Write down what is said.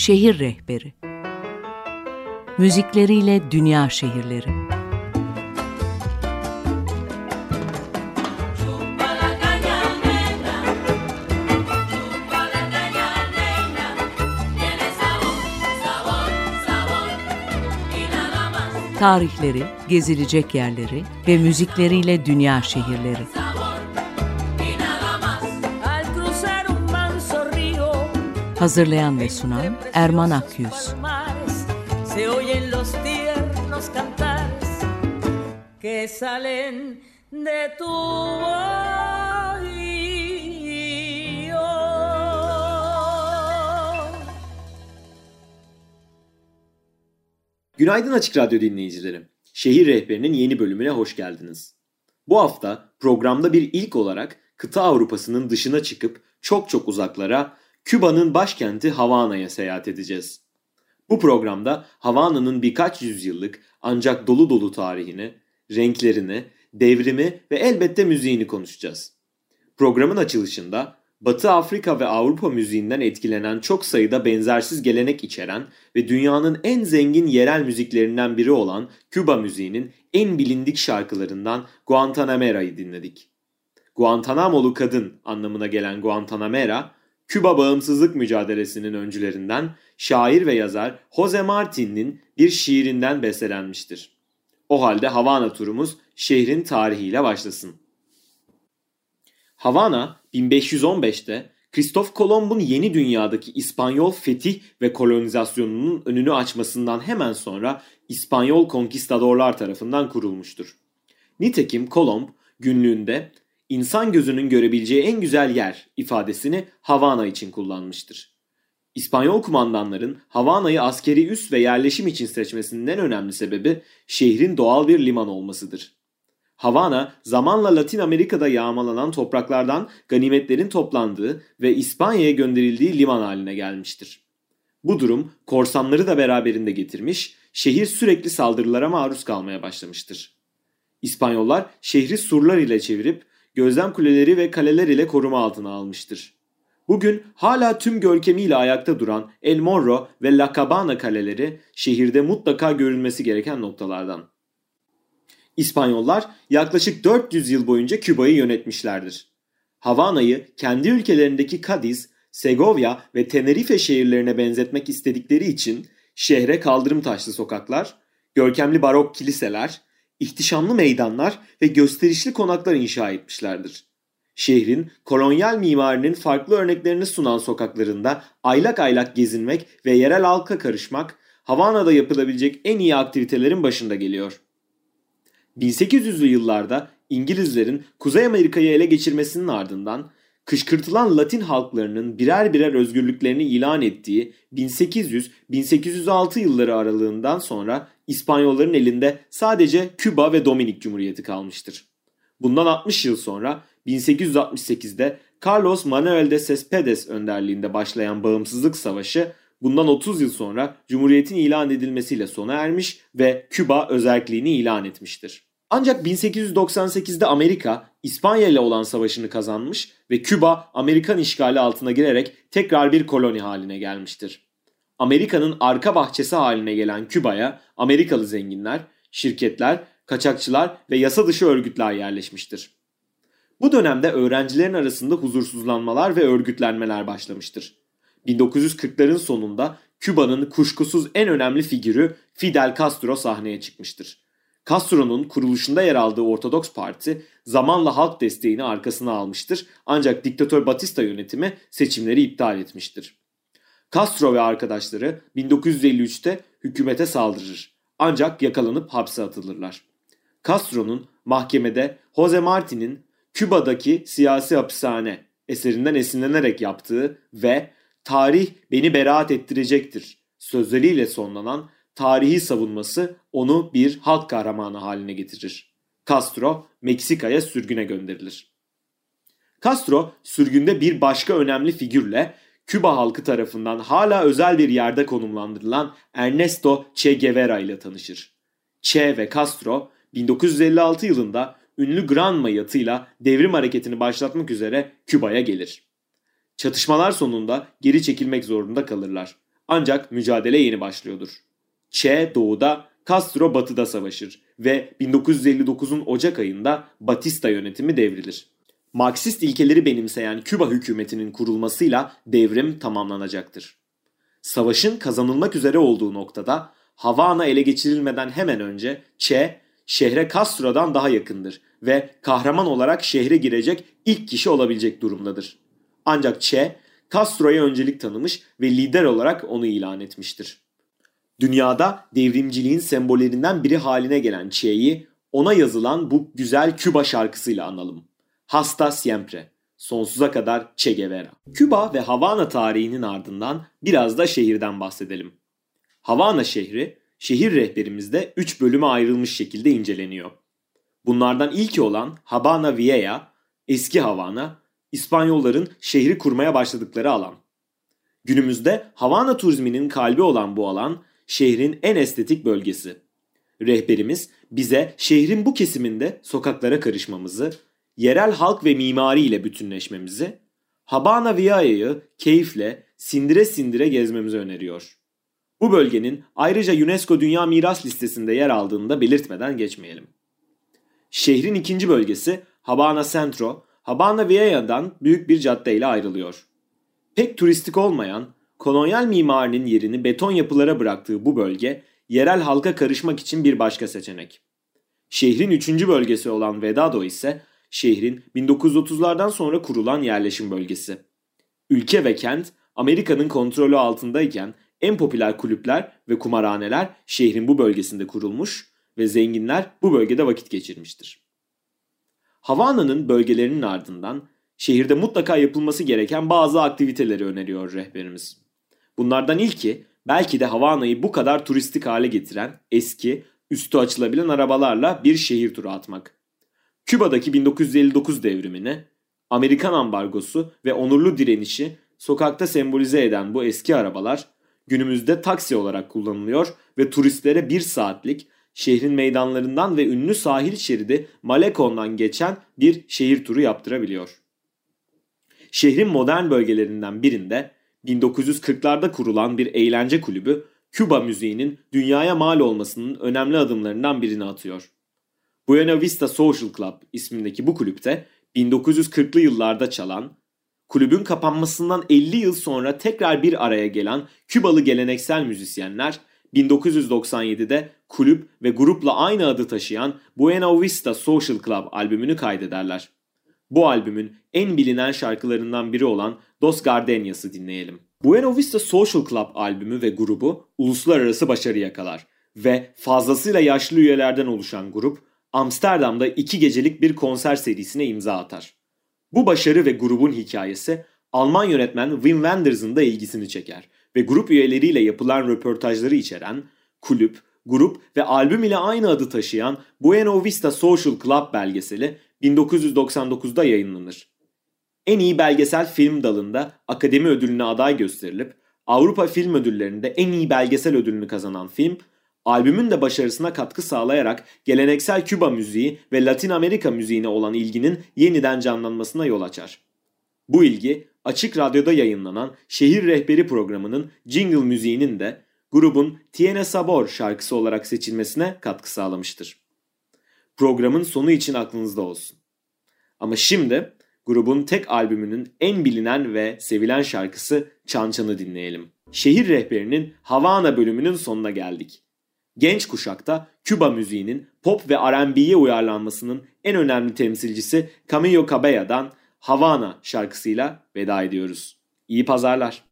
Şehir Rehberi Müzikleriyle Dünya Şehirleri Tarihleri, gezilecek yerleri ve müzikleriyle dünya şehirleri. Hazırlayan ve sunan Erman Akyüz. que salen de tu Günaydın Açık Radyo dinleyicileri. Şehir Rehberi'nin yeni bölümüne hoş geldiniz. Bu hafta programda bir ilk olarak kıta Avrupa'sının dışına çıkıp çok çok uzaklara Küba'nın başkenti Havana'ya seyahat edeceğiz. Bu programda Havana'nın birkaç yüzyıllık ancak dolu dolu tarihini, renklerini, devrimi ve elbette müziğini konuşacağız. Programın açılışında Batı Afrika ve Avrupa müziğinden etkilenen çok sayıda benzersiz gelenek içeren ve dünyanın en zengin yerel müziklerinden biri olan Küba müziğinin en bilindik şarkılarından Guantanamera'yı dinledik. Guantanamolu kadın anlamına gelen Guantanamera, Küba bağımsızlık mücadelesinin öncülerinden şair ve yazar Jose Martin'in bir şiirinden beslenmiştir. O halde Havana turumuz şehrin tarihiyle başlasın. Havana 1515'te Kristof Kolomb'un yeni dünyadaki İspanyol fetih ve kolonizasyonunun önünü açmasından hemen sonra İspanyol konkistadorlar tarafından kurulmuştur. Nitekim Kolomb günlüğünde insan gözünün görebileceği en güzel yer ifadesini Havana için kullanmıştır. İspanyol kumandanların Havana'yı askeri üs ve yerleşim için seçmesinin en önemli sebebi şehrin doğal bir liman olmasıdır. Havana zamanla Latin Amerika'da yağmalanan topraklardan ganimetlerin toplandığı ve İspanya'ya gönderildiği liman haline gelmiştir. Bu durum korsanları da beraberinde getirmiş, şehir sürekli saldırılara maruz kalmaya başlamıştır. İspanyollar şehri surlar ile çevirip gözlem kuleleri ve kaleler ile koruma altına almıştır. Bugün hala tüm görkemiyle ayakta duran El Morro ve La Cabana kaleleri şehirde mutlaka görülmesi gereken noktalardan. İspanyollar yaklaşık 400 yıl boyunca Küba'yı yönetmişlerdir. Havana'yı kendi ülkelerindeki Cadiz, Segovia ve Tenerife şehirlerine benzetmek istedikleri için şehre kaldırım taşlı sokaklar, görkemli barok kiliseler, ihtişamlı meydanlar ve gösterişli konaklar inşa etmişlerdir. Şehrin kolonyal mimarinin farklı örneklerini sunan sokaklarında aylak aylak gezinmek ve yerel halka karışmak Havana'da yapılabilecek en iyi aktivitelerin başında geliyor. 1800'lü yıllarda İngilizlerin Kuzey Amerika'yı ele geçirmesinin ardından kışkırtılan Latin halklarının birer birer özgürlüklerini ilan ettiği 1800-1806 yılları aralığından sonra İspanyolların elinde sadece Küba ve Dominik Cumhuriyeti kalmıştır. Bundan 60 yıl sonra 1868'de Carlos Manuel de Céspedes önderliğinde başlayan bağımsızlık savaşı bundan 30 yıl sonra Cumhuriyet'in ilan edilmesiyle sona ermiş ve Küba özerkliğini ilan etmiştir. Ancak 1898'de Amerika İspanya ile olan savaşını kazanmış ve Küba Amerikan işgali altına girerek tekrar bir koloni haline gelmiştir. Amerika'nın arka bahçesi haline gelen Küba'ya Amerikalı zenginler, şirketler, kaçakçılar ve yasa dışı örgütler yerleşmiştir. Bu dönemde öğrencilerin arasında huzursuzlanmalar ve örgütlenmeler başlamıştır. 1940'ların sonunda Küba'nın kuşkusuz en önemli figürü Fidel Castro sahneye çıkmıştır. Castro'nun kuruluşunda yer aldığı Ortodoks Parti zamanla halk desteğini arkasına almıştır ancak diktatör Batista yönetimi seçimleri iptal etmiştir. Castro ve arkadaşları 1953'te hükümete saldırır ancak yakalanıp hapse atılırlar. Castro'nun mahkemede Jose Marti'nin Küba'daki siyasi hapishane eserinden esinlenerek yaptığı ve tarih beni beraat ettirecektir sözleriyle sonlanan tarihi savunması onu bir halk kahramanı haline getirir. Castro Meksika'ya sürgüne gönderilir. Castro sürgünde bir başka önemli figürle Küba halkı tarafından hala özel bir yerde konumlandırılan Ernesto Che Guevara ile tanışır. Che ve Castro 1956 yılında ünlü Granma yatıyla devrim hareketini başlatmak üzere Küba'ya gelir. Çatışmalar sonunda geri çekilmek zorunda kalırlar. Ancak mücadele yeni başlıyordur. Che doğuda, Castro batıda savaşır ve 1959'un Ocak ayında Batista yönetimi devrilir. Marksist ilkeleri benimseyen Küba hükümetinin kurulmasıyla devrim tamamlanacaktır. Savaşın kazanılmak üzere olduğu noktada Havana ele geçirilmeden hemen önce Che şehre Castro'dan daha yakındır ve kahraman olarak şehre girecek ilk kişi olabilecek durumdadır. Ancak Che Castro'ya öncelik tanımış ve lider olarak onu ilan etmiştir. Dünyada devrimciliğin sembollerinden biri haline gelen Che'yi ona yazılan bu güzel Küba şarkısıyla analım. Hasta siempre. Sonsuza kadar Che Guevara. Küba ve Havana tarihinin ardından biraz da şehirden bahsedelim. Havana şehri, şehir rehberimizde 3 bölüme ayrılmış şekilde inceleniyor. Bunlardan ilki olan Habana Vieja, eski Havana, İspanyolların şehri kurmaya başladıkları alan. Günümüzde Havana turizminin kalbi olan bu alan şehrin en estetik bölgesi. Rehberimiz bize şehrin bu kesiminde sokaklara karışmamızı, yerel halk ve mimari ile bütünleşmemizi, Habana Viaya'yı keyifle sindire sindire gezmemizi öneriyor. Bu bölgenin ayrıca UNESCO Dünya Miras Listesi'nde yer aldığını da belirtmeden geçmeyelim. Şehrin ikinci bölgesi Habana Centro, Habana Viaya'dan büyük bir caddeyle ayrılıyor. Pek turistik olmayan, kolonyal mimarinin yerini beton yapılara bıraktığı bu bölge, yerel halka karışmak için bir başka seçenek. Şehrin üçüncü bölgesi olan Vedado ise şehrin 1930'lardan sonra kurulan yerleşim bölgesi. Ülke ve kent Amerika'nın kontrolü altındayken en popüler kulüpler ve kumarhaneler şehrin bu bölgesinde kurulmuş ve zenginler bu bölgede vakit geçirmiştir. Havana'nın bölgelerinin ardından şehirde mutlaka yapılması gereken bazı aktiviteleri öneriyor rehberimiz. Bunlardan ilki belki de Havana'yı bu kadar turistik hale getiren eski, üstü açılabilen arabalarla bir şehir turu atmak. Küba'daki 1959 devrimini, Amerikan ambargosu ve onurlu direnişi sokakta sembolize eden bu eski arabalar günümüzde taksi olarak kullanılıyor ve turistlere bir saatlik şehrin meydanlarından ve ünlü sahil şeridi Malekon'dan geçen bir şehir turu yaptırabiliyor. Şehrin modern bölgelerinden birinde 1940'larda kurulan bir eğlence kulübü Küba müziğinin dünyaya mal olmasının önemli adımlarından birini atıyor. Buena Vista Social Club ismindeki bu kulüpte 1940'lı yıllarda çalan, kulübün kapanmasından 50 yıl sonra tekrar bir araya gelen Kübalı geleneksel müzisyenler 1997'de kulüp ve grupla aynı adı taşıyan Buena Vista Social Club albümünü kaydederler. Bu albümün en bilinen şarkılarından biri olan Dos Gardenias'ı dinleyelim. Buena Vista Social Club albümü ve grubu uluslararası başarı yakalar ve fazlasıyla yaşlı üyelerden oluşan grup Amsterdam'da iki gecelik bir konser serisine imza atar. Bu başarı ve grubun hikayesi Alman yönetmen Wim Wenders'ın da ilgisini çeker ve grup üyeleriyle yapılan röportajları içeren kulüp, grup ve albüm ile aynı adı taşıyan Buena Vista Social Club belgeseli 1999'da yayınlanır. En iyi belgesel film dalında Akademi Ödülü'ne aday gösterilip Avrupa Film Ödülleri'nde en iyi belgesel ödülünü kazanan film, albümün de başarısına katkı sağlayarak geleneksel Küba müziği ve Latin Amerika müziğine olan ilginin yeniden canlanmasına yol açar. Bu ilgi Açık Radyo'da yayınlanan Şehir Rehberi programının jingle müziğinin de grubun Tiene Sabor şarkısı olarak seçilmesine katkı sağlamıştır. Programın sonu için aklınızda olsun. Ama şimdi grubun tek albümünün en bilinen ve sevilen şarkısı Çançan'ı dinleyelim. Şehir Rehberi'nin Havana bölümünün sonuna geldik. Genç kuşakta Küba müziğinin pop ve R&B'ye uyarlanmasının en önemli temsilcisi Camilo Cabella'dan Havana şarkısıyla veda ediyoruz. İyi pazarlar.